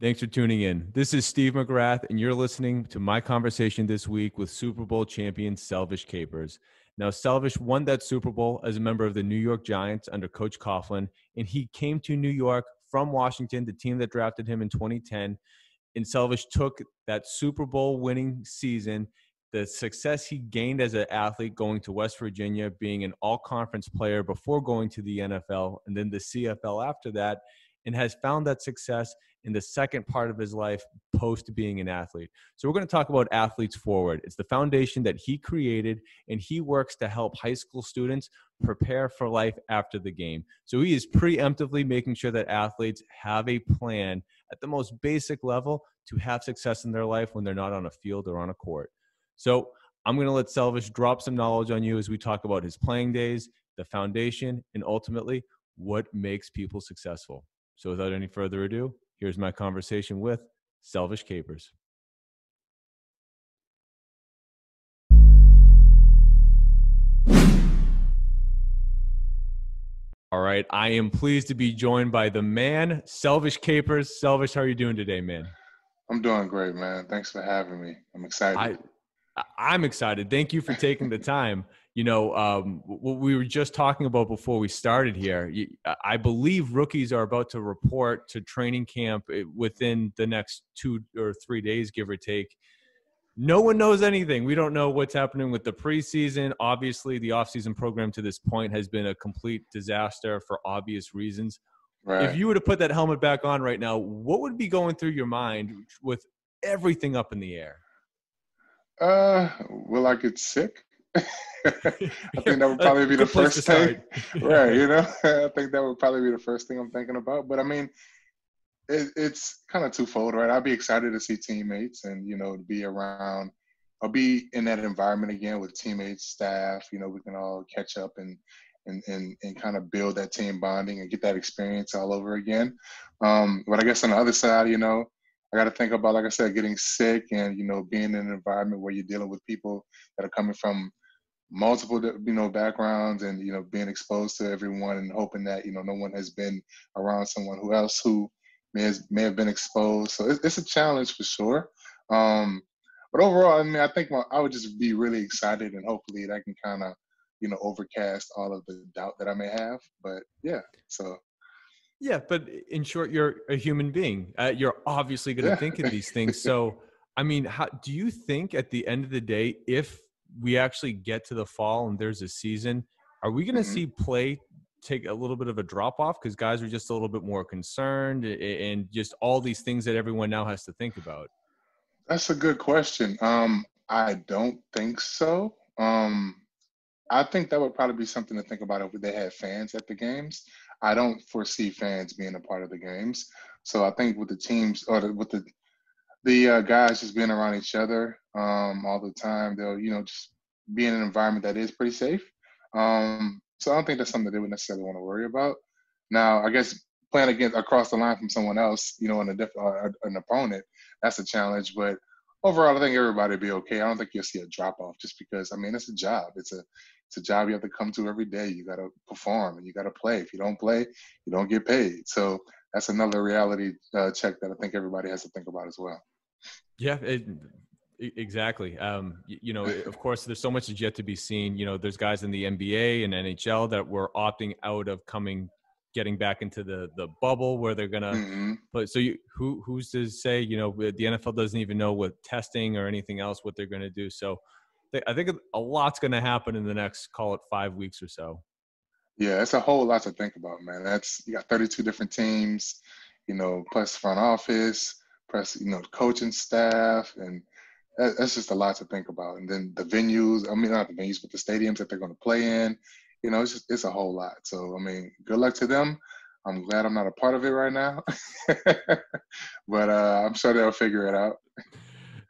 Thanks for tuning in. This is Steve McGrath, and you're listening to my conversation this week with Super Bowl champion Selvish Capers. Now, Selvish won that Super Bowl as a member of the New York Giants under Coach Coughlin, and he came to New York from Washington, the team that drafted him in 2010. And Selvish took that Super Bowl winning season, the success he gained as an athlete going to West Virginia, being an all conference player before going to the NFL, and then the CFL after that, and has found that success in the second part of his life post being an athlete. So, we're going to talk about Athletes Forward. It's the foundation that he created, and he works to help high school students prepare for life after the game. So, he is preemptively making sure that athletes have a plan at the most basic level to have success in their life when they're not on a field or on a court. So, I'm going to let Selvish drop some knowledge on you as we talk about his playing days, the foundation, and ultimately what makes people successful. So, without any further ado, here's my conversation with Selvish Capers. All right, I am pleased to be joined by the man, Selvish Capers. Selvish, how are you doing today, man? I'm doing great, man. Thanks for having me. I'm excited. I, I'm excited. Thank you for taking the time you know, um, what we were just talking about before we started here, I believe rookies are about to report to training camp eh, within the next two or three days, give or take. No one knows anything. We don't know what's happening with the preseason. Obviously, the offseason program to this point has been a complete disaster for obvious reasons. Right. If you were to put that helmet back on right now, what would be going through your mind with everything up in the air? Uh, will I get sick? I think that would probably be the first thing. right, you know, I think that would probably be the first thing I'm thinking about. But I mean, it, it's kind of twofold, right? I'd be excited to see teammates and you know to be around. I'll be in that environment again with teammates, staff. You know, we can all catch up and and and, and kind of build that team bonding and get that experience all over again. Um, but I guess on the other side, you know, I got to think about, like I said, getting sick and you know being in an environment where you're dealing with people that are coming from multiple you know backgrounds and you know being exposed to everyone and hoping that you know no one has been around someone who else who may has, may have been exposed. So it's, it's a challenge for sure. Um but overall i mean i think my, i would just be really excited and hopefully that can kind of you know overcast all of the doubt that i may have. But yeah so. Yeah but in short you're a human being. Uh, you're obviously going to yeah. think of these things. So i mean how do you think at the end of the day if we actually get to the fall and there's a season, are we going to mm-hmm. see play take a little bit of a drop off because guys are just a little bit more concerned and just all these things that everyone now has to think about? That's a good question. Um, I don't think so. Um, I think that would probably be something to think about if they had fans at the games. I don't foresee fans being a part of the games. So I think with the teams or the, with the the uh, guys just being around each other um, all the time. They'll, you know, just be in an environment that is pretty safe. Um, so I don't think that's something that they would necessarily want to worry about. Now, I guess playing against across the line from someone else, you know, in a different uh, an opponent, that's a challenge. But overall, I think everybody will be okay. I don't think you'll see a drop off just because I mean it's a job. It's a it's a job you have to come to every day. You got to perform and you got to play. If you don't play, you don't get paid. So that's another reality uh, check that I think everybody has to think about as well. Yeah, it, exactly. Um, you, you, know, of course, there's so much is yet to be seen. You know, there's guys in the NBA and NHL that were opting out of coming, getting back into the the bubble where they're gonna. Mm-hmm. But so, you, who who's to say? You know, the NFL doesn't even know what testing or anything else what they're going to do. So, they, I think a lot's going to happen in the next, call it five weeks or so. Yeah, it's a whole lot to think about, man. That's you got 32 different teams, you know, plus front office press, you know, coaching staff, and that's just a lot to think about. And then the venues, I mean, not the venues, but the stadiums that they're going to play in, you know, it's just, it's a whole lot. So, I mean, good luck to them. I'm glad I'm not a part of it right now, but uh, I'm sure they'll figure it out.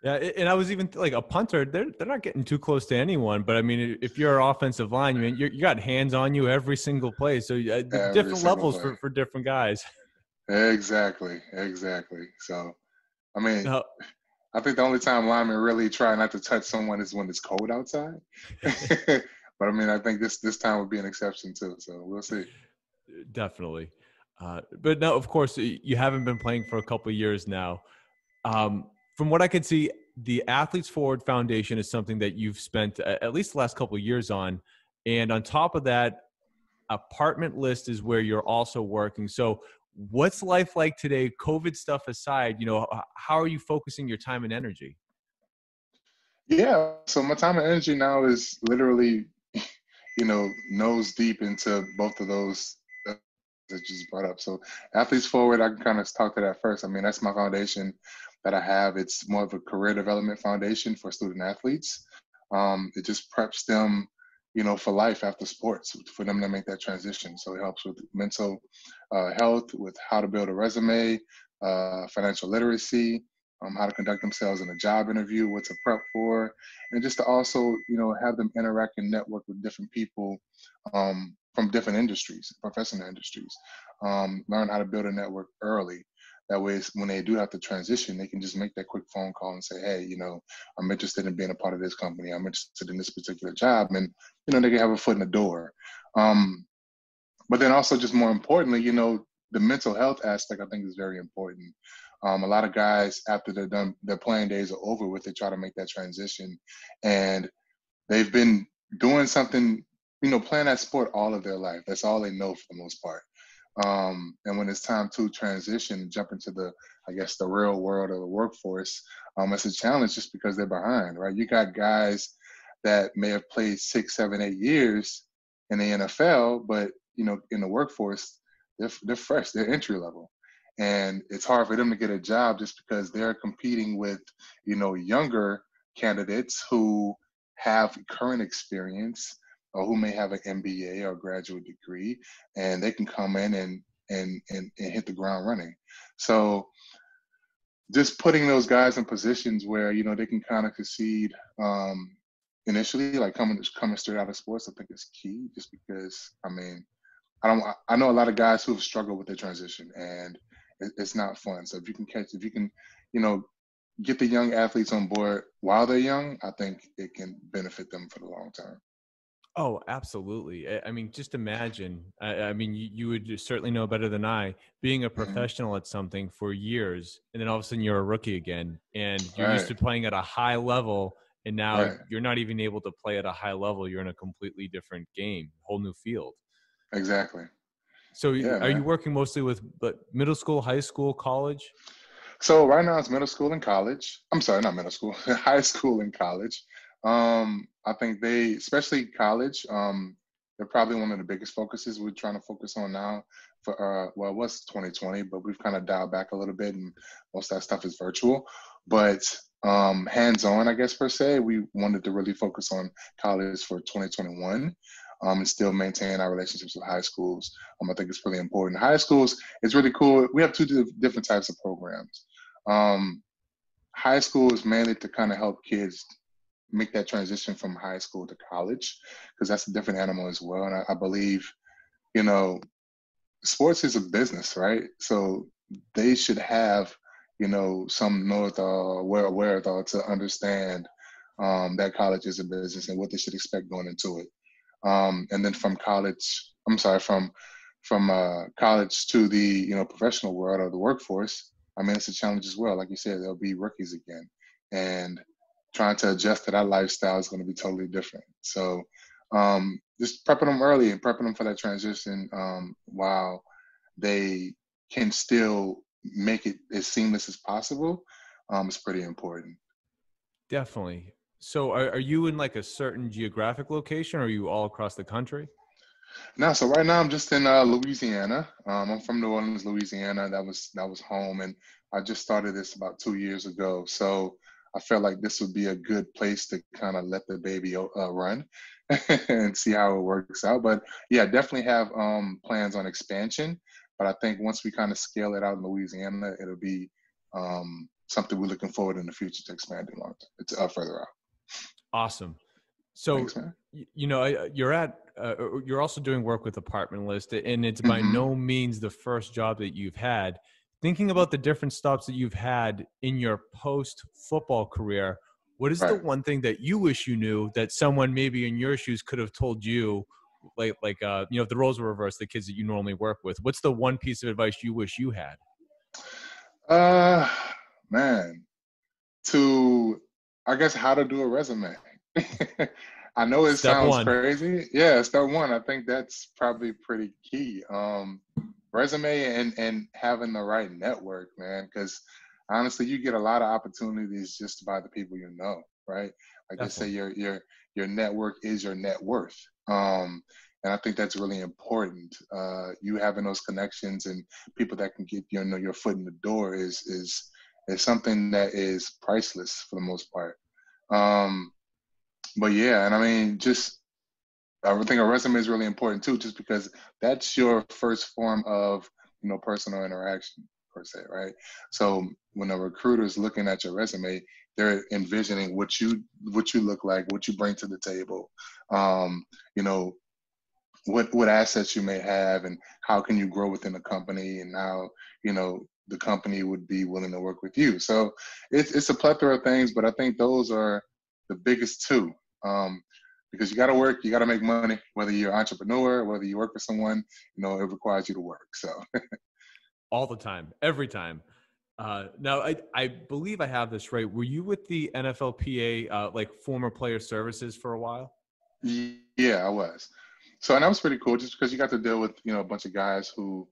Yeah, and I was even like a punter. They're they're not getting too close to anyone. But I mean, if you're an offensive line, you mean you got hands on you every single play. So uh, different levels for, for different guys. Exactly, exactly. So I mean, no. I think the only time linemen really try not to touch someone is when it's cold outside. but I mean, I think this this time would be an exception too. So we'll see. Definitely. Uh, but now, of course, you haven't been playing for a couple years now. Um, from what I can see, the Athletes Forward Foundation is something that you've spent at least the last couple years on, and on top of that, apartment list is where you're also working. So, what's life like today, COVID stuff aside? You know, how are you focusing your time and energy? Yeah, so my time and energy now is literally, you know, nose deep into both of those that you just brought up. So, Athletes Forward, I can kind of talk to that first. I mean, that's my foundation that I have. It's more of a career development foundation for student athletes. Um, it just preps them, you know, for life after sports, for them to make that transition. So it helps with mental uh, health, with how to build a resume, uh, financial literacy, um, how to conduct themselves in a job interview, what to prep for, and just to also, you know, have them interact and network with different people um, from different industries, professional industries. Um, learn how to build a network early. That way, when they do have to transition, they can just make that quick phone call and say, "Hey, you know, I'm interested in being a part of this company. I'm interested in this particular job," and you know, they can have a foot in the door. Um, but then also, just more importantly, you know, the mental health aspect I think is very important. Um, a lot of guys, after they're done, their playing days are over with, they try to make that transition, and they've been doing something, you know, playing that sport all of their life. That's all they know for the most part. Um, and when it's time to transition, and jump into the, I guess, the real world of the workforce, um, it's a challenge just because they're behind, right? You got guys that may have played six, seven, eight years in the NFL, but you know, in the workforce, they're they're fresh, they're entry level, and it's hard for them to get a job just because they're competing with, you know, younger candidates who have current experience or who may have an MBA or graduate degree, and they can come in and and and, and hit the ground running. So just putting those guys in positions where you know they can kind of succeed um, initially, like coming coming straight out of sports, I think is key. Just because I mean, I don't I know a lot of guys who have struggled with their transition, and it, it's not fun. So if you can catch, if you can, you know, get the young athletes on board while they're young, I think it can benefit them for the long term. Oh, absolutely. I mean, just imagine. I, I mean, you, you, would certainly know better than I being a mm-hmm. professional at something for years, and then all of a sudden you're a rookie again, and you're right. used to playing at a high level, and now right. you're not even able to play at a high level. You're in a completely different game, whole new field. Exactly. So, yeah, are man. you working mostly with but middle school, high school, college? So right now it's middle school and college. I'm sorry, not middle school, high school and college. Um, I think they, especially college, um, they're probably one of the biggest focuses we're trying to focus on now. For uh, well, it was 2020, but we've kind of dialed back a little bit, and most of that stuff is virtual. But um, hands-on, I guess per se, we wanted to really focus on college for 2021. Um, and still maintain our relationships with high schools. Um, I think it's really important. High schools, it's really cool. We have two different types of programs. Um, high school is mainly to kind of help kids make that transition from high school to college because that's a different animal as well. And I, I, believe, you know, sports is a business, right? So they should have, you know, some north or where wherewithal to understand um, that college is a business and what they should expect going into it. Um, and then from college, I'm sorry, from from uh, college to the you know professional world or the workforce. I mean, it's a challenge as well. Like you said, there'll be rookies again, and trying to adjust to that lifestyle is going to be totally different. So um, just prepping them early and prepping them for that transition um, while they can still make it as seamless as possible um, is pretty important. Definitely. So are, are you in like a certain geographic location or are you all across the country? No, so right now I'm just in uh, Louisiana. Um, I'm from New Orleans, Louisiana. That was that was home, and I just started this about two years ago. So I felt like this would be a good place to kind of let the baby uh, run and see how it works out. But yeah, definitely have um, plans on expansion. But I think once we kind of scale it out in Louisiana, it'll be um, something we're looking forward in the future to expanding on It's uh, further out. Awesome. So Thanks, you know you're at uh, you're also doing work with Apartment List, and it's by mm-hmm. no means the first job that you've had thinking about the different stops that you've had in your post football career, what is right. the one thing that you wish you knew that someone maybe in your shoes could have told you like like uh you know if the roles were reversed, the kids that you normally work with, what's the one piece of advice you wish you had? Uh, man, to I guess how to do a resume. I know it step sounds one. crazy. Yeah, step one. I think that's probably pretty key. Um, resume and and having the right network, man. Because honestly, you get a lot of opportunities just by the people you know, right? Like Definitely. they say, your your your network is your net worth. Um, and I think that's really important. Uh, you having those connections and people that can get you know your foot in the door is is is something that is priceless for the most part. Um, but yeah, and I mean, just I think a resume is really important too, just because that's your first form of you know personal interaction per se, right? So when a recruiter is looking at your resume, they're envisioning what you what you look like, what you bring to the table, um, you know, what what assets you may have, and how can you grow within the company, and how you know the company would be willing to work with you. So it's it's a plethora of things, but I think those are the biggest two. Um, because you got to work, you got to make money. Whether you're an entrepreneur, whether you work for someone, you know, it requires you to work. So, all the time, every time. Uh, now, I, I believe I have this right. Were you with the NFLPA, uh, like former player services for a while? Yeah, I was. So, and that was pretty cool just because you got to deal with, you know, a bunch of guys who,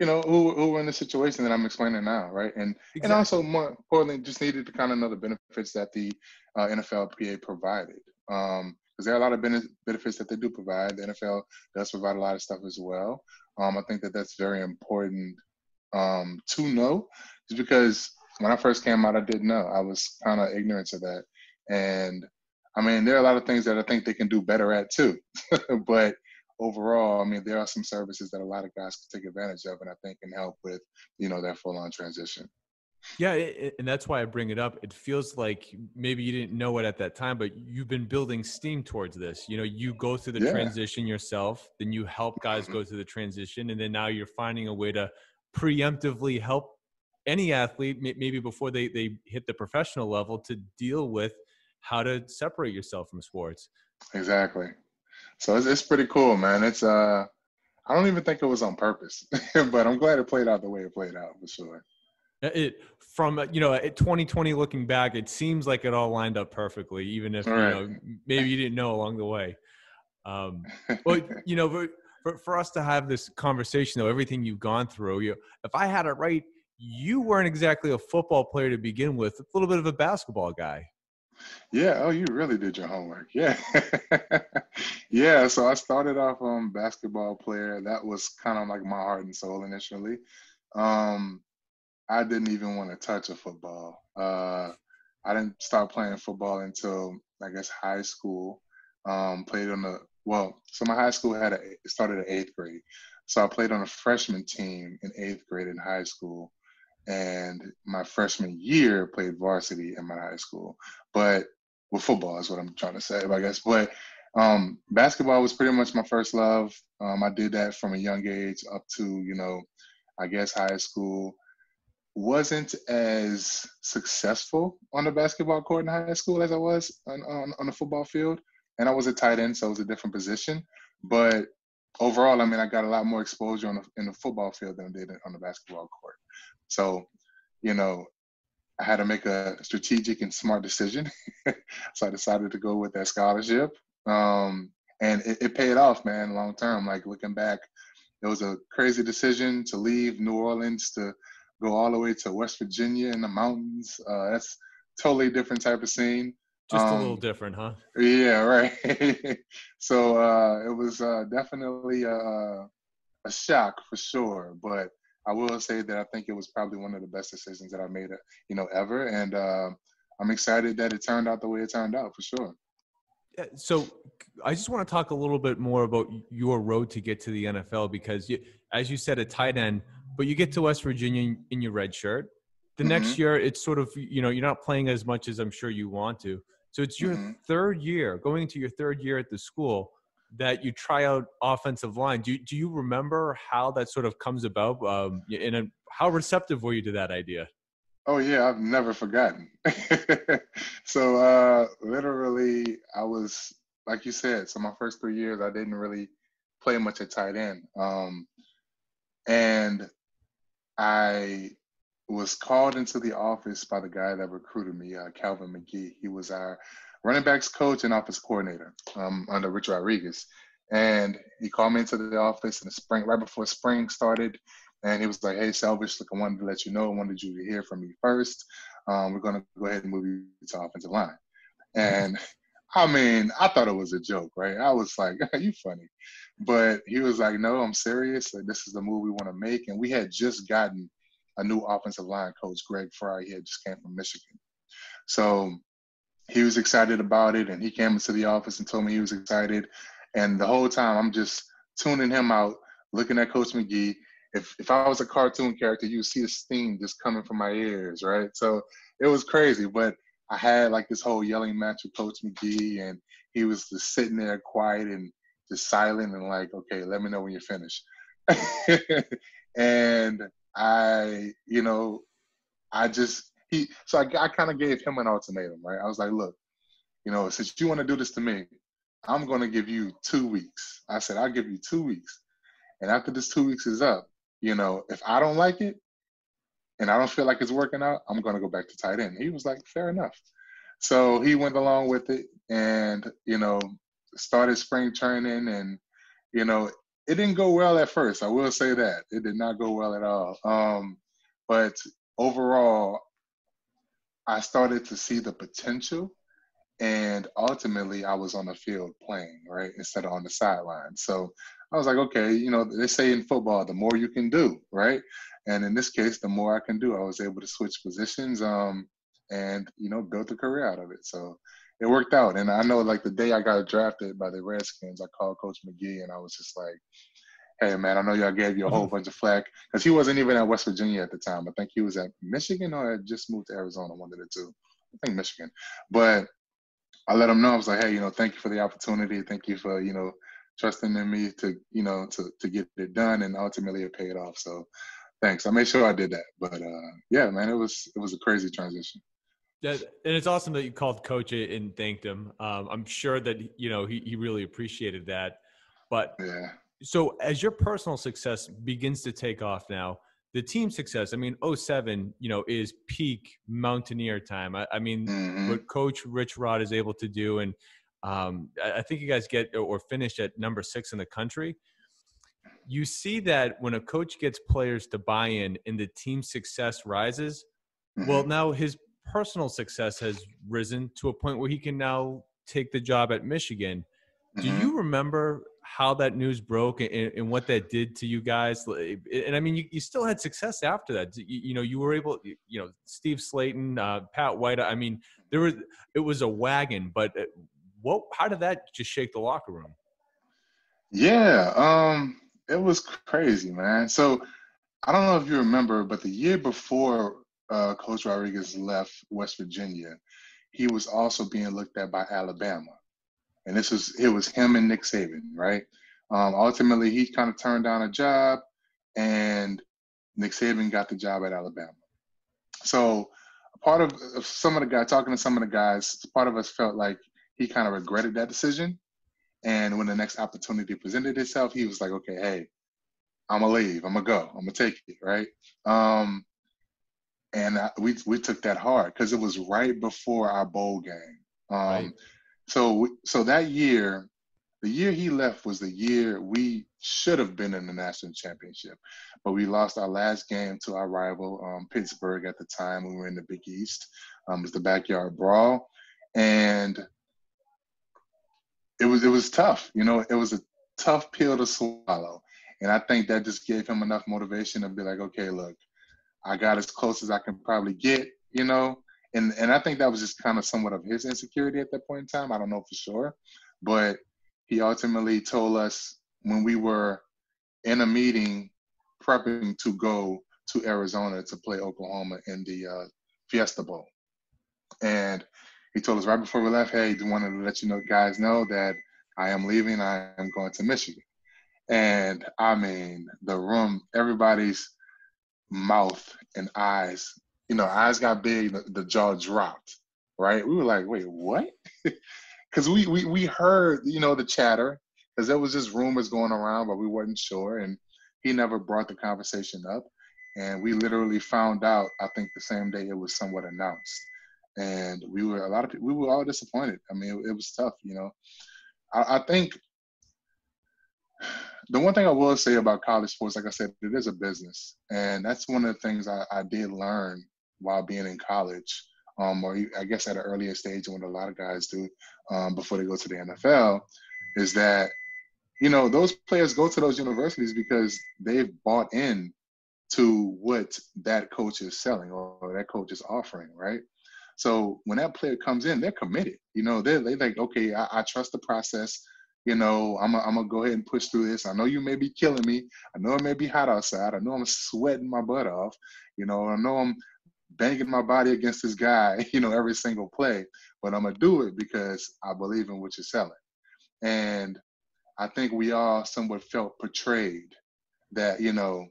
you know, who, who were in the situation that I'm explaining now, right? And exactly. and also more importantly, just needed to kind of know the benefits that the uh, NFLPA provided. Um, because there are a lot of benefits that they do provide. The NFL does provide a lot of stuff as well. Um, I think that that's very important um, to know, just because when I first came out, I didn't know. I was kind of ignorant to that, and I mean, there are a lot of things that I think they can do better at too. but overall, I mean, there are some services that a lot of guys can take advantage of, and I think can help with you know that full-on transition. Yeah, it, and that's why I bring it up. It feels like maybe you didn't know it at that time, but you've been building steam towards this. You know, you go through the yeah. transition yourself, then you help guys mm-hmm. go through the transition, and then now you're finding a way to preemptively help any athlete, maybe before they they hit the professional level, to deal with how to separate yourself from sports. Exactly. So it's, it's pretty cool, man. It's uh, I don't even think it was on purpose, but I'm glad it played out the way it played out for sure. It from you know 2020 looking back, it seems like it all lined up perfectly, even if you know maybe you didn't know along the way. Um, but you know, for, for us to have this conversation, though, everything you've gone through, you if I had it right, you weren't exactly a football player to begin with, a little bit of a basketball guy. Yeah. Oh, you really did your homework. Yeah. yeah. So I started off um basketball player. That was kind of like my heart and soul initially. Um, I didn't even want to touch a football. Uh, I didn't start playing football until I guess high school. Um, played on the well, so my high school had a, started at eighth grade, so I played on a freshman team in eighth grade in high school, and my freshman year played varsity in my high school. But with football is what I'm trying to say, I guess. But um, basketball was pretty much my first love. Um, I did that from a young age up to you know, I guess high school wasn't as successful on the basketball court in high school as I was on, on, on the football field. And I was a tight end, so it was a different position. But overall, I mean, I got a lot more exposure on the, in the football field than I did on the basketball court. So, you know, I had to make a strategic and smart decision. so I decided to go with that scholarship. Um, and it, it paid off, man, long term. Like looking back, it was a crazy decision to leave New Orleans to go all the way to West Virginia in the mountains. Uh, that's totally different type of scene. Just um, a little um, different, huh? Yeah, right. so uh, it was uh, definitely a, a, shock for sure, but I will say that I think it was probably one of the best decisions that I made, you know, ever, and uh, I'm excited that it turned out the way it turned out for sure. So, I just want to talk a little bit more about your road to get to the NFL because, you, as you said, a tight end but you get to West Virginia in your red shirt. The mm-hmm. next year, it's sort of you know you're not playing as much as I'm sure you want to. So it's your mm-hmm. third year, going into your third year at the school, that you try out offensive line. Do do you remember how that sort of comes about? Um, and how receptive were you to that idea? Oh yeah, I've never forgotten. so uh, literally, I was like you said. So my first three years, I didn't really play much at tight end. Um, and I was called into the office by the guy that recruited me, uh, Calvin Magee. He was our running backs coach and office coordinator um, under Rich Rodriguez. And he called me into the office in the spring, right before spring started. And he was like, "Hey, Selvish, look, I wanted to let you know. I wanted you to hear from me first. Um, we're gonna go ahead and move you to offensive line." And I mean, I thought it was a joke, right? I was like, "You funny," but he was like, "No, I'm serious. Like, this is the move we want to make." And we had just gotten a new offensive line coach, Greg Frey. He had just came from Michigan, so he was excited about it. And he came into the office and told me he was excited. And the whole time, I'm just tuning him out, looking at Coach Magee if if I was a cartoon character, you would see the steam just coming from my ears, right? So it was crazy. But I had like this whole yelling match with Coach Magee, and he was just sitting there quiet and just silent and like, okay, let me know when you're finished. and I, you know, I just he so I, I kind of gave him an ultimatum, right? I was like, look, you know, since you want to do this to me, I'm going to give you two weeks. I said, I'll give you two weeks. And after this two weeks is up, you know, if I don't like it and I don't feel like it's working out, I'm going to go back to tight end. He was like, fair enough. So he went along with it and, you know, started spring training and, you know, it didn't go well at first. I will say that it did not go well at all. Um, but overall, I started to see the potential and ultimately I was on the field playing, right, instead of on the sideline. So I was like, okay, you know, they say in football, the more you can do, right? And in this case, the more I can do, I was able to switch positions um, and, you know, build a career out of it. So it worked out. And I know, like, the day I got drafted by the Redskins, I called Coach Magee and I was just like, hey, man, I know y'all gave you a whole mm-hmm. bunch of flack because he wasn't even at West Virginia at the time. I think he was at Michigan or had just moved to Arizona, one of the two. I think Michigan. But I let him know, I was like, hey, you know, thank you for the opportunity. Thank you for, you know, trusting in me to you know to to get it done, and ultimately it paid off. So thanks. I made sure I did that. But uh, yeah, man, it was it was a crazy transition. Yeah, and it's awesome that you called coach and thanked him. Um, I'm sure that you know he he really appreciated that. But yeah. So as your personal success begins to take off now, the team success. I mean, 07, you know, is peak mountaineer time. I, I mean, mm-hmm. what Coach Rich Rod is able to do, and um, I think you guys get or finish at number six in the country. You see that when a coach gets players to buy in and the team success rises, mm-hmm. well, now his personal success has risen to a point where he can now take the job at Michigan. Mm-hmm. Do you remember how that news broke and, and, what that did to you guys? And I mean, you, you still had success after that. You, you, know, you were able, you know, Steve Slaton, uh, Pat White. I mean, there was it was a wagon, but uh, what how did that just shake the locker room? Yeah, um, it was crazy, man. So I don't know if you remember, but the year before uh, Coach Rodriguez left West Virginia, he was also being looked at by Alabama, and this was it was him and Nick Saban, right? Um, ultimately, he kind of turned down a job, and Nick Saban got the job at Alabama. So part of, some of the guys talking to some of the guys, part of us felt like he kind of regretted that decision. And when the next opportunity presented itself, he was like, okay, hey, I'm gonna leave. I'm gonna go. I'm gonna take it, right? Um, and I, we we took that hard because it was right before our bowl game. Um, right. So so that year, the year he left was the year we should have been in the national championship, but we lost our last game to our rival um, Pittsburgh at the time. We were in the Big East. Um, it was the backyard brawl, and it was it was tough. You know, it was a tough pill to swallow, and I think that just gave him enough motivation to be like, okay, look, I got as close as I can probably get. You know, and and I think that was just kind of somewhat of his insecurity at that point in time. I don't know for sure, but he ultimately told us when we were in a meeting prepping to go to Arizona to play Oklahoma in the uh, Fiesta Bowl, and he told us right before we left, hey, wanted to let you know, guys know that I am leaving. I am going to Michigan. And I mean, the room, everybody's mouth and eyes, you know, eyes got big, the, the jaw dropped, right? We were like, wait, what? Because we, we we heard, you know, the chatter, because there was just rumors going around, but we weren't sure, and he never brought the conversation up. And we literally found out, I think, the same day it was somewhat announced, and we were a lot of people, we were all disappointed. I mean, it, it was tough, you know. I, I think the one thing I will say about college sports, like I said, it is a business, and that's one of the things I, I did learn while being in college, um, or I guess at an earlier stage, when a lot of guys do um, before they go to the NFL, is that you know those players go to those universities because they've bought in to what that coach is selling or that coach is offering, right? So when that player comes in, they're committed. You know, they're they like, okay, I, I trust the process. You know, I'm gonna go ahead and push through this. I know you may be killing me. I know it may be hot outside. I know I'm sweating my butt off. You know, I know I'm banging my body against this guy. You know, every single play, but I'm gonna do it because I believe in what you're selling. And I think we all somewhat felt portrayed that you know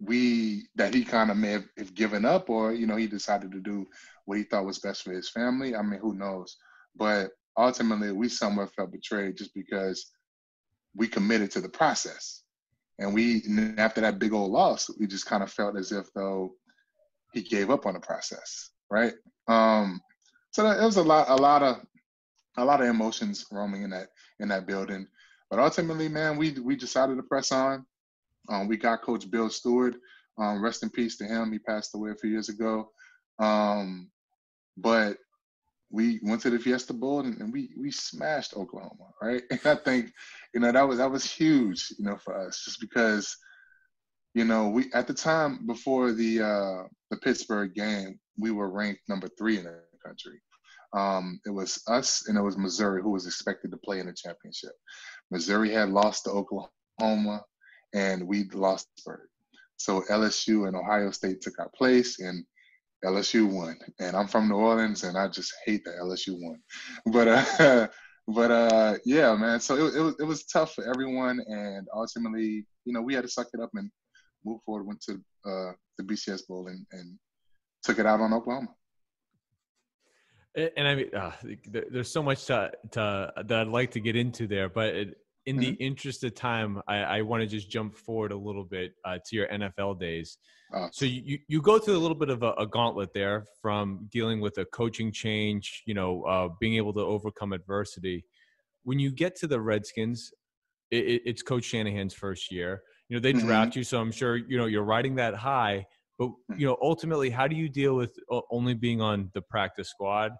we that he kind of may have, have, given up or you know he decided to do what he thought was best for his family i mean who knows but ultimately we somewhat felt betrayed just because we committed to the process and we after that big old loss we just kind of felt as if though he gave up on the process right um so that, it was a lot a lot of a lot of emotions roaming in that in that building but ultimately man we we decided to press on um, we got Coach Bill Stewart. Um, rest in peace to him. He passed away a few years ago. Um, but we went to the Fiesta Bowl and, and, we we smashed Oklahoma, right? And I think, you know, that was that was huge, you know, for us, just because, you know, we at the time before the uh, the Pittsburgh game, we were ranked number three in the country. Um, it was us and it was Missouri who was expected to play in the championship. Missouri had lost to Oklahoma and we lost Pittsburgh. So LSU and Ohio State took our place, and LSU won. And I'm from New Orleans, and I just hate that LSU won. But uh, but uh, yeah, man. So it, it was it was tough for everyone, and ultimately, you know, we had to suck it up and move forward. Went to uh, the BCS Bowl and, and took it out on Oklahoma. And I mean, uh, there's so much to, to, that I'd like to get into there, but it, in mm-hmm. the interest of time, I, I want to just jump forward a little bit uh, to your NFL days. Uh, so you, you go through a little bit of a, a, gauntlet there from dealing with a coaching change, you know, uh, being able to overcome adversity. When you get to the Redskins, it, it's Coach Shanahan's first year. You know, they mm-hmm. draft you, so I'm sure you know you're riding that high. But mm. you know, ultimately, how do you deal with uh, only being on the practice squad?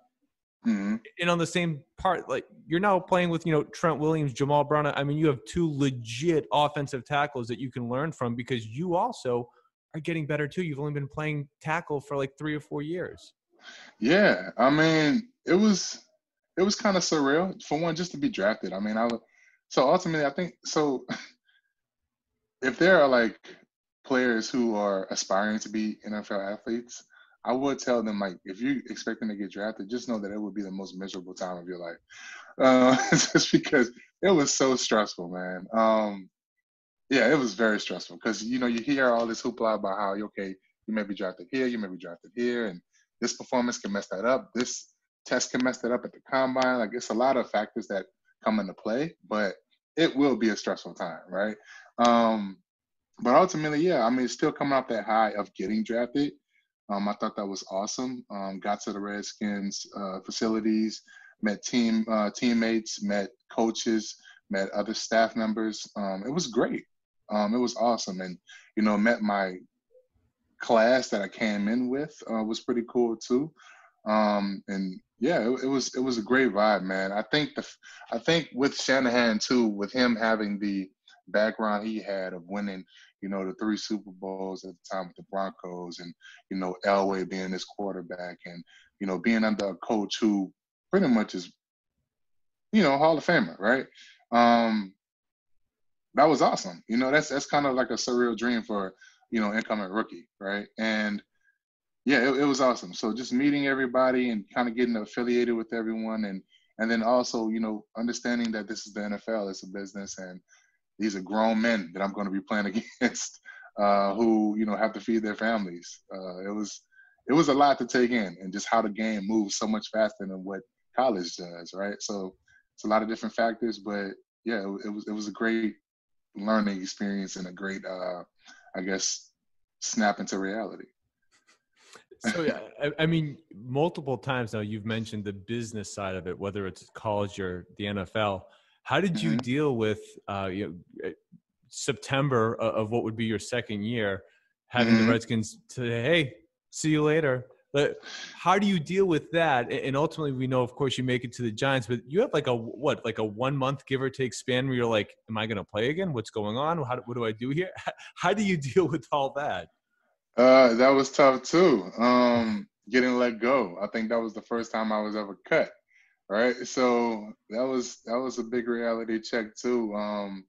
Mm-hmm. And on the same part, like you're now playing with, you know, Trent Williams, Jammal Brown. I mean, you have two legit offensive tackles that you can learn from because you also are getting better too. You've only been playing tackle for like three or four years. Yeah, I mean, it was it was kind of surreal for one just to be drafted. I mean, I so ultimately I think so. If there are like players who are aspiring to be NFL athletes, I would tell them like if you're expecting to get drafted, just know that it would be the most miserable time of your life, uh, just because it was so stressful, man. Um, yeah, it was very stressful because you know you hear all this hoopla about how okay you may be drafted here, you may be drafted here, and this performance can mess that up. This test can mess that up at the combine. Like it's a lot of factors that come into play, but it will be a stressful time, right? Um, but ultimately, yeah, I mean, it's still coming off that high of getting drafted um, I thought that was awesome. Um, got to the Redskins uh, facilities, met team uh, teammates, met coaches, met other staff members. Um, it was great. Um, it was awesome, and you know, met my class that I came in with uh, was pretty cool too. Um, and yeah, it, it, was it was a great vibe, man. I think the I think with Shanahan too, with him having the background he had of winning you know, the three Super Bowls at the time with the Broncos and, you know, Elway being his quarterback and, you know, being under a coach who pretty much is, you know, Hall of Famer, right? Um, that was awesome. You know, that's that's kind of like a surreal dream for, you know, incoming rookie, right? And yeah, it, it was awesome. So just meeting everybody and kind of getting affiliated with everyone and and then also, you know, understanding that this is the NFL, it's a business and these are grown men that I'm going to be playing against uh, who you know have to feed their families. Uh, it was it was a lot to take in, and just how the game moves so much faster than what college does, right? So it's a lot of different factors, but yeah, it, it was it was a great learning experience and a great, uh, I guess, snap into reality. so yeah, I, I, mean, multiple times now you've mentioned the business side of it, whether it's college or the NFL. How did you mm-hmm. deal with uh, you know, eh, September of what would be your second year, having mm-hmm. the Redskins say, "Hey, see you later." But how do you deal with that? And ultimately, we know, of course, you make it to the Giants, but you have like a what, like a one month give or take span where you're like, "Am I going to play again? What's going on? How, what do I do here?" How do you deal with all that? Uh, that was tough too. Um, getting let go. I think that was the first time I was ever cut. Right. So that was that was a big reality check too. Um,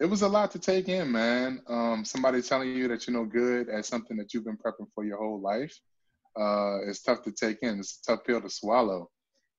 it was a lot to take in, man. Um, somebody telling you that you're no good at something that you've been prepping for your whole life. Uh, it's tough to take in. It's a tough pill to swallow.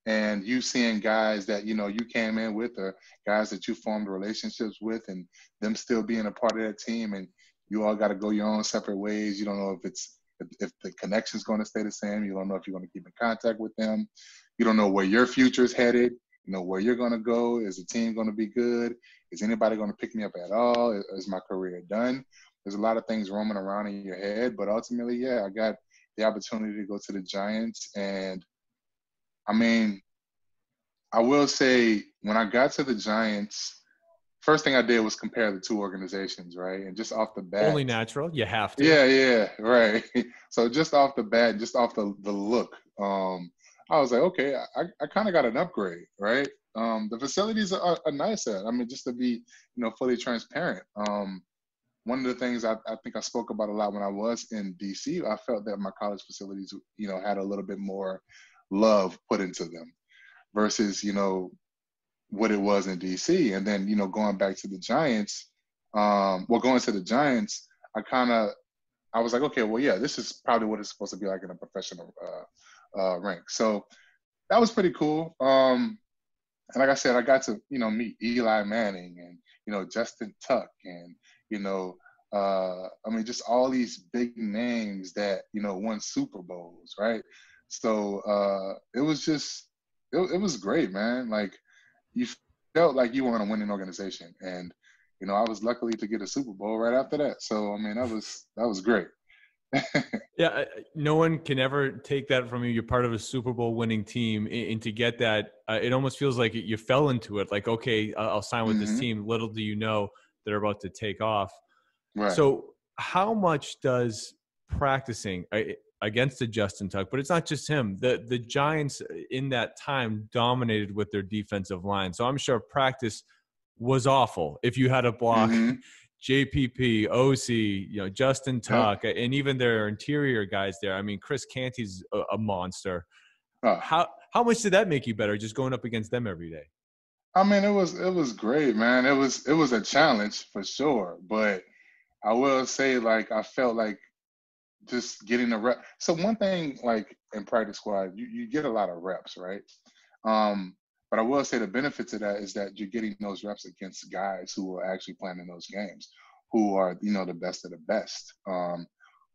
And you seeing guys that you know you came in with, or guys that you formed relationships with, and them still being a part of that team, and you all got to go your own separate ways. You don't know if it's if, if the connection's going to stay the same. You don't know if you're going to keep in contact with them. You don't know where your future is headed. You know where you're going to go. Is the team going to be good? Is anybody going to pick me up at all? Is, is my career done? There's a lot of things roaming around in your head, but ultimately, yeah, I got the opportunity to go to the Giants, and I mean, I will say when I got to the Giants, first thing I did was compare the two organizations, right? And just off the bat, only natural, you have to. Yeah, yeah, right. so just off the bat, just off the the look, um, I was like, okay, I, I kind of got an upgrade, right? Um, the facilities are, are nicer. I mean, just to be, you know, fully transparent. Um, one of the things I, I think I spoke about a lot when I was in DC, I felt that my college facilities, you know, had a little bit more love put into them versus, you know, what it was in DC. And then, you know, going back to the Giants, um, well, going to the Giants, I kind of, I was like, okay, well, yeah, this is probably what it's supposed to be like in a professional uh, uh, rank. So that was pretty cool. Um, and like I said, I got to, you know, meet Eli Manning and, you know, Justin Tuck and, you know, uh, I mean, just all these big names that, you know, won Super Bowls, right? So uh, it was just, it, it was great, man. Like, you felt like you were in a winning organization. And, you know, I was luckily to get a Super Bowl right after that. So I mean, that was that was great. yeah, no one can ever take that from you. You're part of a Super Bowl winning team, and to get that, uh, it almost feels like you fell into it. Like, okay, I'll sign with mm-hmm. this team. Little do you know they're about to take off. Right. So, how much does practicing? against the Justin Tuck, but it's not just him. The the Giants uh, in that time dominated with their defensive line. So I'm sure practice was awful. If you had a block mm-hmm. JPP, Osi, you know, Justin Tuck, yeah. and even their interior guys there. I mean, Chris Canty's a, a monster. Uh, how how much did that make you better just going up against them every day? I mean, it was it was great, man. It was it was a challenge for sure, but I will say, like, I felt like just getting the rep. So one thing, like in practice squad, you, you get a lot of reps, right? Um, but I will say the benefit of that is that you're getting those reps against guys who are actually playing in those games, who are you know the best of the best, um,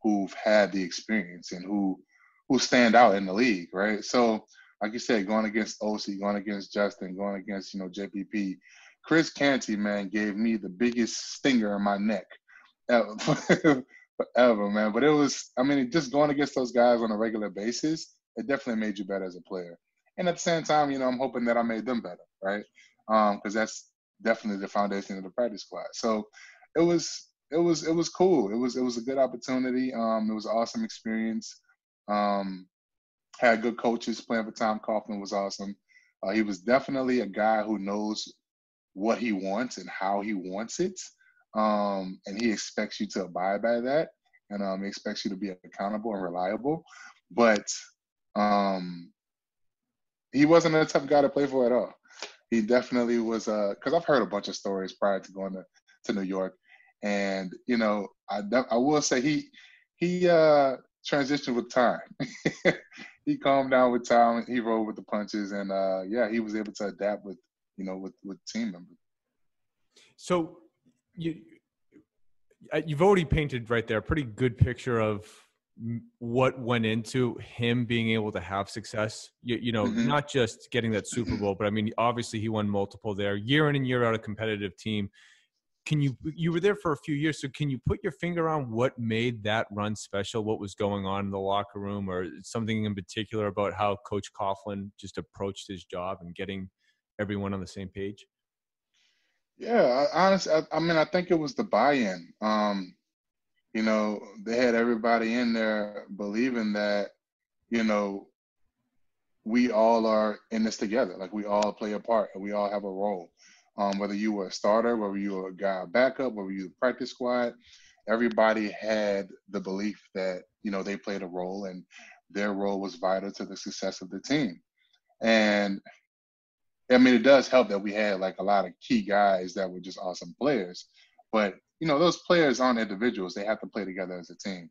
who've had the experience and who who stand out in the league, right? So like you said, going against Osi, going against Justin, going against you know JPP, Chris Canty, man, gave me the biggest stinger in my neck forever, man. But it was, I mean, just going against those guys on a regular basis, it definitely made you better as a player. And at the same time, you know, I'm hoping that I made them better, right? Because um, that's definitely the foundation of the practice squad. So it was, it was, it was cool. It was, it was a good opportunity. Um, it was an awesome experience. Um, had good coaches. Playing for Tom Coughlin was awesome. Uh, he was definitely a guy who knows what he wants and how he wants it um, and he expects you to abide by that, and um, he expects you to be accountable and reliable. But um, he wasn't a tough guy to play for at all. He definitely was. Because uh, I've heard a bunch of stories prior to going to, to New York, and you know, I I will say he he uh, transitioned with time. he calmed down with time. He rolled with the punches, and uh, yeah, he was able to adapt with you know with with team members. So you you've already painted right there a pretty good picture of what went into him being able to have success. You, you know, mm-hmm. not just getting that Super Bowl, but I mean, obviously he won multiple there, year in and year out, a competitive team. Can you you were there for a few years, so can you put your finger on what made that run special? What was going on in the locker room, or something in particular about how Coach Coughlin just approached his job and getting everyone on the same page? Yeah, I, honestly, I, I mean, I think it was the buy-in. Um, you know, they had everybody in there believing that, you know, we all are in this together. Like we all play a part and we all have a role. Um, whether you were a starter, whether you were a guy backup, whether you were practice squad, everybody had the belief that, you know, they played a role and their role was vital to the success of the team. And I mean, it does help that we had like a lot of key guys that were just awesome players. But you know, those players aren't individuals; they have to play together as a team.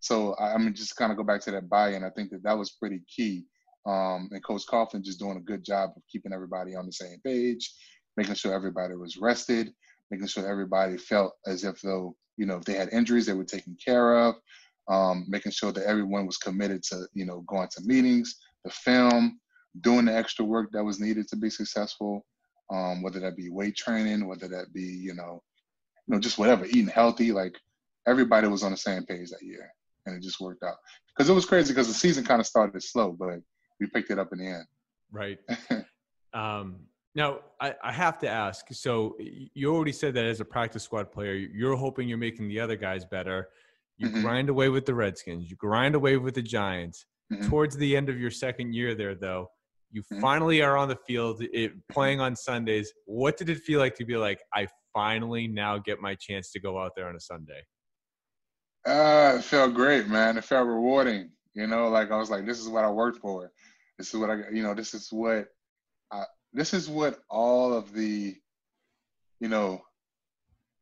So I mean, just kind of go back to that buy-in. I think that that was pretty key. Um, and Coach Coughlin just doing a good job of keeping everybody on the same page, making sure everybody was rested, making sure everybody felt as if though you know if they had injuries they were taken care of, um, making sure that everyone was committed to you know going to meetings, the film, doing the extra work that was needed to be successful, um, whether that be weight training, whether that be you know you know, just whatever, eating healthy. Like everybody was on the same page that year, and it just worked out. Because it was crazy because the season kind of started slow, but we picked it up in the end. Right. um, now I, I have to ask. So you already said that as a practice squad player, you're hoping you're making the other guys better. You mm-hmm. grind away with the Redskins. You grind away with the Giants. Mm-hmm. Towards the end of your second year there, though, you mm-hmm. finally are on the field it, playing on Sundays. What did it feel like to be like, I finally now get my chance to go out there on a Sunday? Uh, it felt great, man. It felt rewarding. You know, like I was like, this is what I worked for. This is what I, you know, this is what, I, this is what all of the, you know,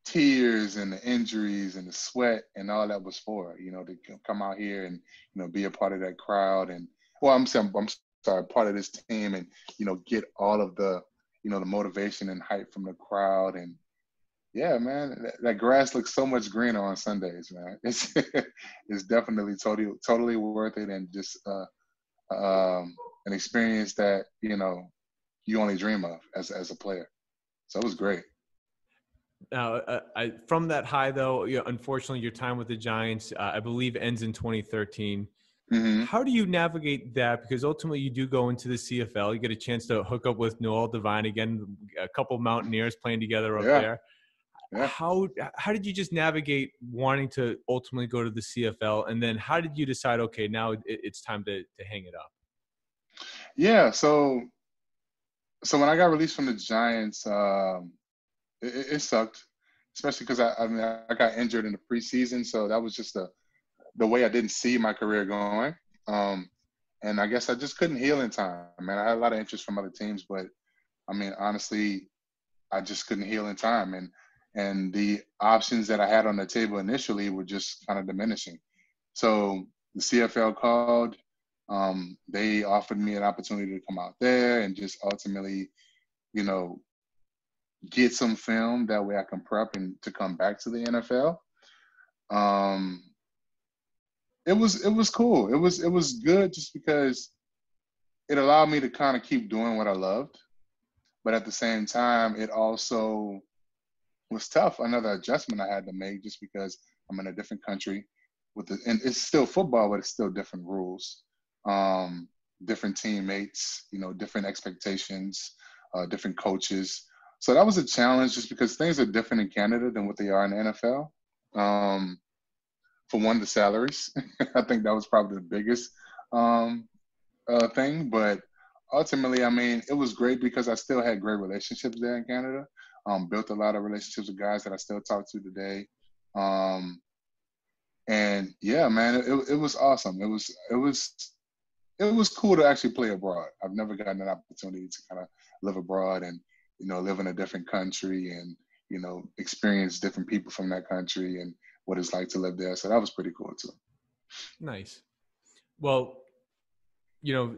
tears and the injuries and the sweat and all that was for. You know, to come out here and you know be a part of that crowd and well, I'm saying I'm sorry, part of this team and you know get all of the you know the motivation and hype from the crowd and yeah, man, that, that, grass looks so much greener on Sundays, man. It's it's definitely totally totally worth it, and just uh, um, an experience that you know you only dream of as as a player. So it was great. Now, uh, I, from that high though, you know, unfortunately, your time with the Giants, uh, I believe, ends in 2013. Mm-hmm. How do you navigate that? Because ultimately, you do go into the CFL. You get a chance to hook up with Noel Devine again, a couple Mountaineers playing together up yeah. there. Yeah. How how did you just navigate wanting to ultimately go to the CFL, and then how did you decide? Okay, now it, it's time to to hang it up. Yeah, so so when I got released from the Giants, um, it, it sucked, especially because I, I mean I got injured in the preseason, so that was just the the way I didn't see my career going. Um, and I guess I just couldn't heal in time. I mean, I had a lot of interest from other teams, but I mean, honestly, I just couldn't heal in time. And and the options that I had on the table initially were just kind of diminishing. So the CFL called. Um, they offered me an opportunity to come out there and just ultimately, you know, get some film. That way I can prep and to come back to the NFL. Um, it was it was cool. It was it was good just because it allowed me to kind of keep doing what I loved, but at the same time, it also was tough. Another adjustment I had to make just because I'm in a different country with the and it's still football, but it's still different rules, um, different teammates, you know, different expectations, uh, different coaches. So that was a challenge just because things are different in Canada than what they are in the NFL. Um, for one, the salaries. I think that was probably the biggest um, uh, thing. But ultimately, I mean, it was great because I still had great relationships there in Canada. Um, built a lot of relationships with guys that I still talk to today. Um, and yeah, man, it, it was awesome. It was it was it was cool to actually play abroad. I've never gotten an opportunity to kind of live abroad and you know live in a different country and you know experience different people from that country and what it's like to live there. So that was pretty cool too. Nice. Well, you know,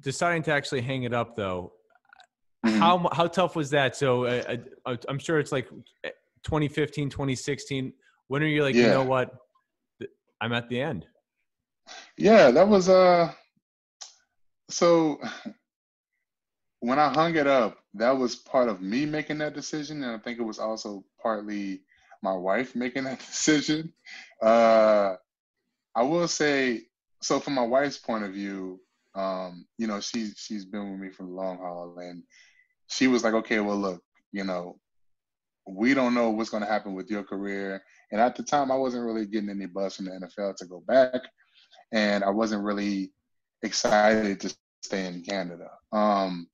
deciding to actually hang it up though, Mm-hmm. How how tough was that? So uh, uh I'm sure it's like eh, 2015, 2016. When are you like, yeah. you know what? I'm at the end. Yeah, that was uh so when I hung it up, that was part of me making that decision, and I think it was also partly my wife making that decision. Uh, I will say, so from my wife's point of view, um, you know, she she's been with me for the long haul, and she was like, okay, well, look, you know, we don't know what's going to happen with your career, and at the time, I wasn't really getting any buzz from the NFL to go back, and I wasn't really excited to stay in Canada. Um,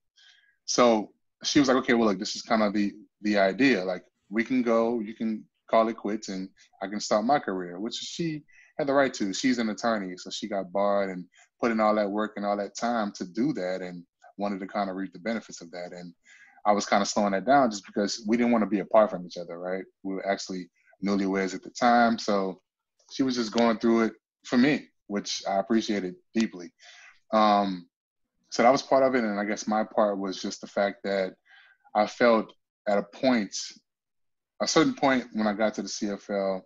so she was like, okay, well, look, this is kind of the the idea. Like, we can go, you can call it quits, and I can start my career, which she had the right to. She's an attorney, so she got barred and put in all that work and all that time to do that, and wanted to kind of reap the benefits of that. And I was kind of slowing that down just because we didn't want to be apart from each other, right? We were actually newlyweds at the time, so she was just going through it for me, which I appreciated deeply. Um, so that was part of it, and I guess my part was just the fact that I felt at a point, a certain point when I got to the CFL,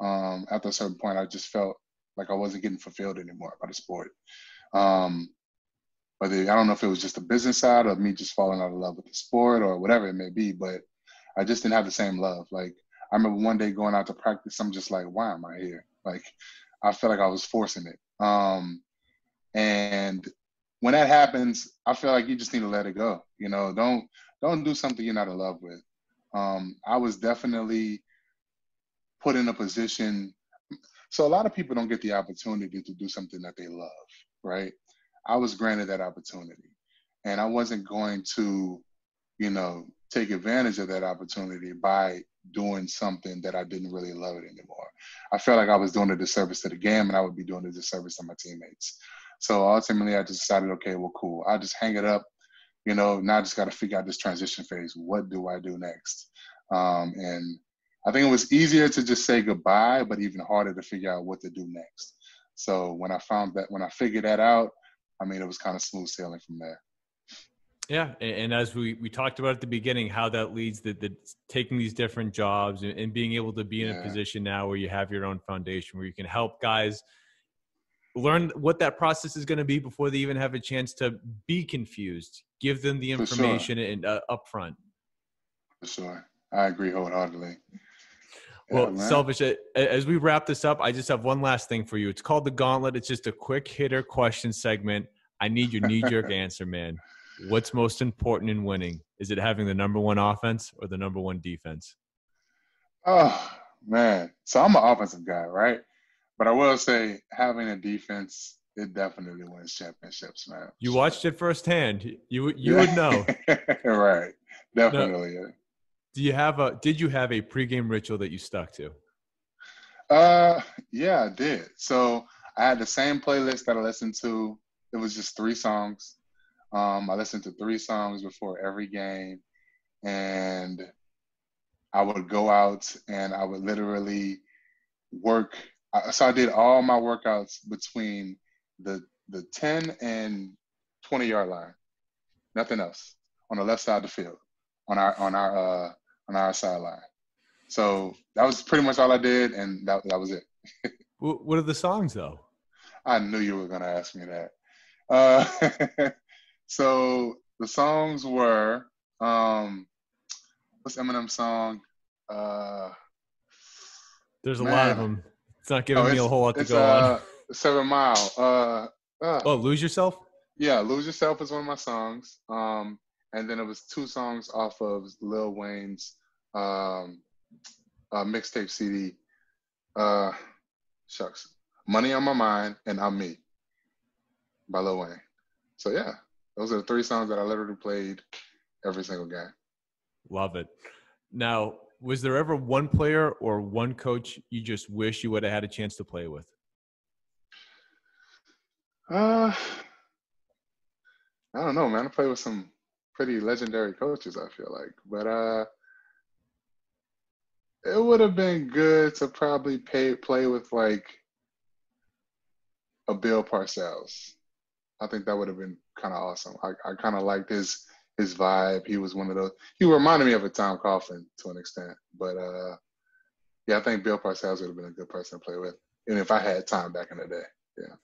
um, after a certain point, I just felt like I wasn't getting fulfilled anymore by the sport. Um, but I don't know if it was just the business side of me just falling out of love with the sport or whatever it may be, but I just didn't have the same love. Like I remember one day going out to practice, I'm just like, why am I here? Like I felt like I was forcing it. Um, and when that happens, I feel like you just need to let it go. You know, don't don't do something you're not in love with. Um, I was definitely put in a position. So a lot of people don't get the opportunity to do something that they love, right? I was granted that opportunity, and I wasn't going to, you know, take advantage of that opportunity by doing something that I didn't really love it anymore. I felt like I was doing a disservice to the game, and I would be doing a disservice to my teammates. So ultimately, I just decided, okay, well, cool. I'll just hang it up. You know, now I just got to figure out this transition phase. What do I do next? Um, and I think it was easier to just say goodbye, but even harder to figure out what to do next. So when I found that, when I figured that out, I mean, it was kind of smooth sailing from there. Yeah, and, as we, we talked about at the beginning, how that leads to the, taking these different jobs and, and, being able to be in yeah. a position now where you have your own foundation, where you can help guys – learn what that process is going to be before they even have a chance to be confused. Give them the information sure. and uh, upfront. For sure, I agree wholeheartedly. Well, Selvish. As we wrap this up, I just have one last thing for you. It's called the Gauntlet. It's just a quick hitter question segment. I need your knee jerk answer, man. What's most important in winning? Is it having the number one offense or the number one defense? Oh man, so I'm an offensive guy, right? But I will say, having a defense, it definitely wins championships, man. You watched it firsthand. You you yeah. would know. right. Definitely. Now, do you have a? Did you have a pregame ritual that you stuck to? Uh, yeah, I did. So I had the same playlist that I listened to. It was just three songs. Um, I listened to three songs before every game, and I would go out and I would literally work so I did all my workouts between the the 10 and 20 yard line. Nothing else on the left side of the field on our on our uh, on our sideline. So that was pretty much all I did, and that that was it. what are the songs though? I knew you were gonna ask me that. Uh, so the songs were um, what's Eminem's song? Uh, There's a man. lot of them. It's not giving oh, me a whole lot to go uh, on. Seven Mile. Uh, uh, oh, Lose Yourself? Yeah, Lose Yourself is one of my songs. Um, and then it was two songs off of Lil Wayne's um, uh, mixtape CD. Uh, shucks. Money on My Mind and I'm Me by Lil Wayne. So yeah, those are the three songs that I literally played every single game. Love it. Now, was there ever one player or one coach you just wish you would have had a chance to play with? Uh, I don't know, man. I played with some pretty legendary coaches. I feel like, but uh, it would have been good to probably pay, play with like a Bill Parcells. I think that would have been kind of awesome. I, I kind of liked his his vibe. He was one of those. He reminded me of a Tom Coughlin to an extent, but uh, yeah, I think Bill Parcells would have been a good person to play with, and if I had time back in the day. Yeah.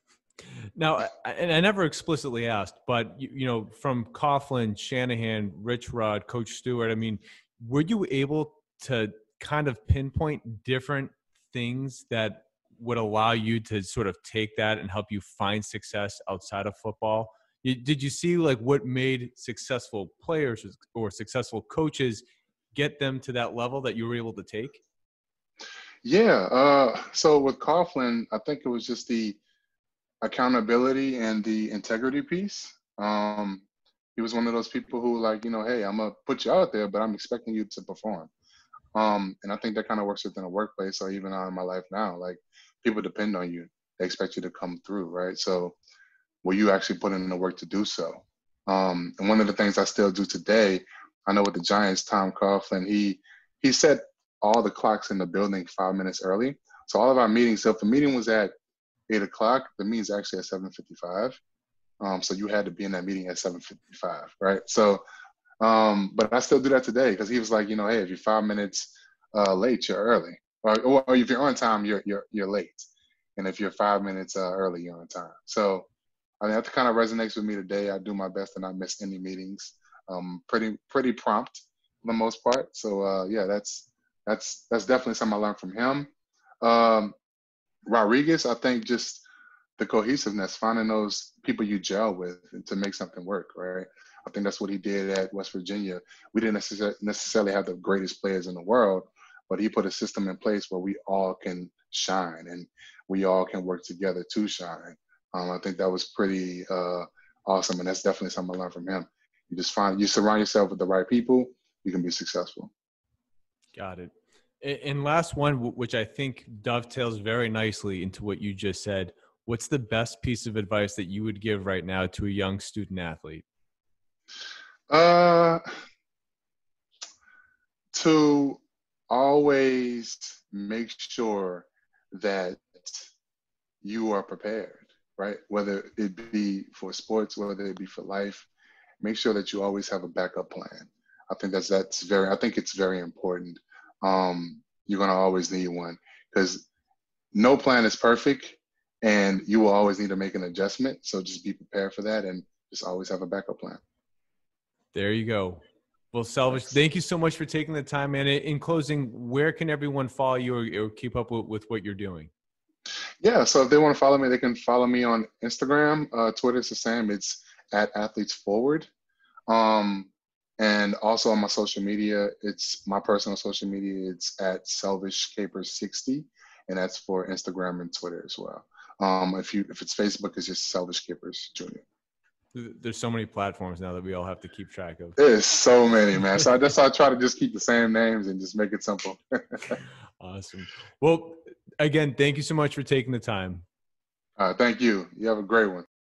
Now, and I never explicitly asked, but you, you know, from Coughlin, Shanahan, Rich Rod, Coach Stewart, I mean, were you able to kind of pinpoint different things that would allow you to sort of take that and help you find success outside of football? did you see like what made successful players or successful coaches get them to that level that you were able to take? Yeah. Uh, so with Coughlin, I think it was just the accountability and the integrity piece. Um, he was one of those people who like, you know, hey, I'm gonna put you out there, but I'm expecting you to perform. Um, and I think that kind of works within a workplace or even out in my life now. Like people depend on you. They expect you to come through, right? So will you actually put in the work to do so? Um, and one of the things I still do today, I know with the Giants, Tom Coughlin, he he set all the clocks in the building five minutes early. So all of our meetings, so if the meeting was at eight o'clock, the meeting's actually at seven fifty-five. Um, so you had to be in that meeting at seven fifty-five, right? So, um, but I still do that today because he was like, you know, hey, if you're five minutes uh, late, you're early, or, or if you're on time, you're you're you're late, and if you're five minutes uh, early, you're on time. So I mean, that kind of resonates with me today. I do my best to not miss any meetings. Um, pretty pretty prompt for the most part. So uh, yeah, that's that's that's definitely something I learned from him. Um, Rodriguez, I think just the cohesiveness, finding those people you gel with to make something work, right? I think that's what he did at West Virginia. We didn't necessarily have the greatest players in the world, but he put a system in place where we all can shine and we all can work together to shine. Um, I think that was pretty uh, awesome, and that's definitely something I learned from him. You just find you surround yourself with the right people, you can be successful. Got it. And last one, which I think dovetails very nicely into what you just said. What's the best piece of advice that you would give right now to a young student athlete? Uh, to always make sure that you are prepared right? Whether it be for sports, whether it be for life, make sure that you always have a backup plan. I think that's that's very. I think it's very important. Um, you're gonna always need one because no plan is perfect, and you will always need to make an adjustment. So just be prepared for that, and just always have a backup plan. There you go. Well, Selvish, thank you so much for taking the time. And in closing, where can everyone follow you or, or keep up with, with what you're doing? Yeah, so if they want to follow me, they can follow me on Instagram. Uh, Twitter is the same. It's at Athletes Forward. Um, and also on my social media, it's my personal social media. It's at Selvish Capers 60, and that's for Instagram and Twitter as well. Um, if you if it's Facebook, it's just Selvish Capers Jr. There's so many platforms now that we all have to keep track of. There's so many, man. So I just I try to just keep the same names and just make it simple. awesome. Well, again, thank you so much for taking the time. Uh, thank you. You have a great one.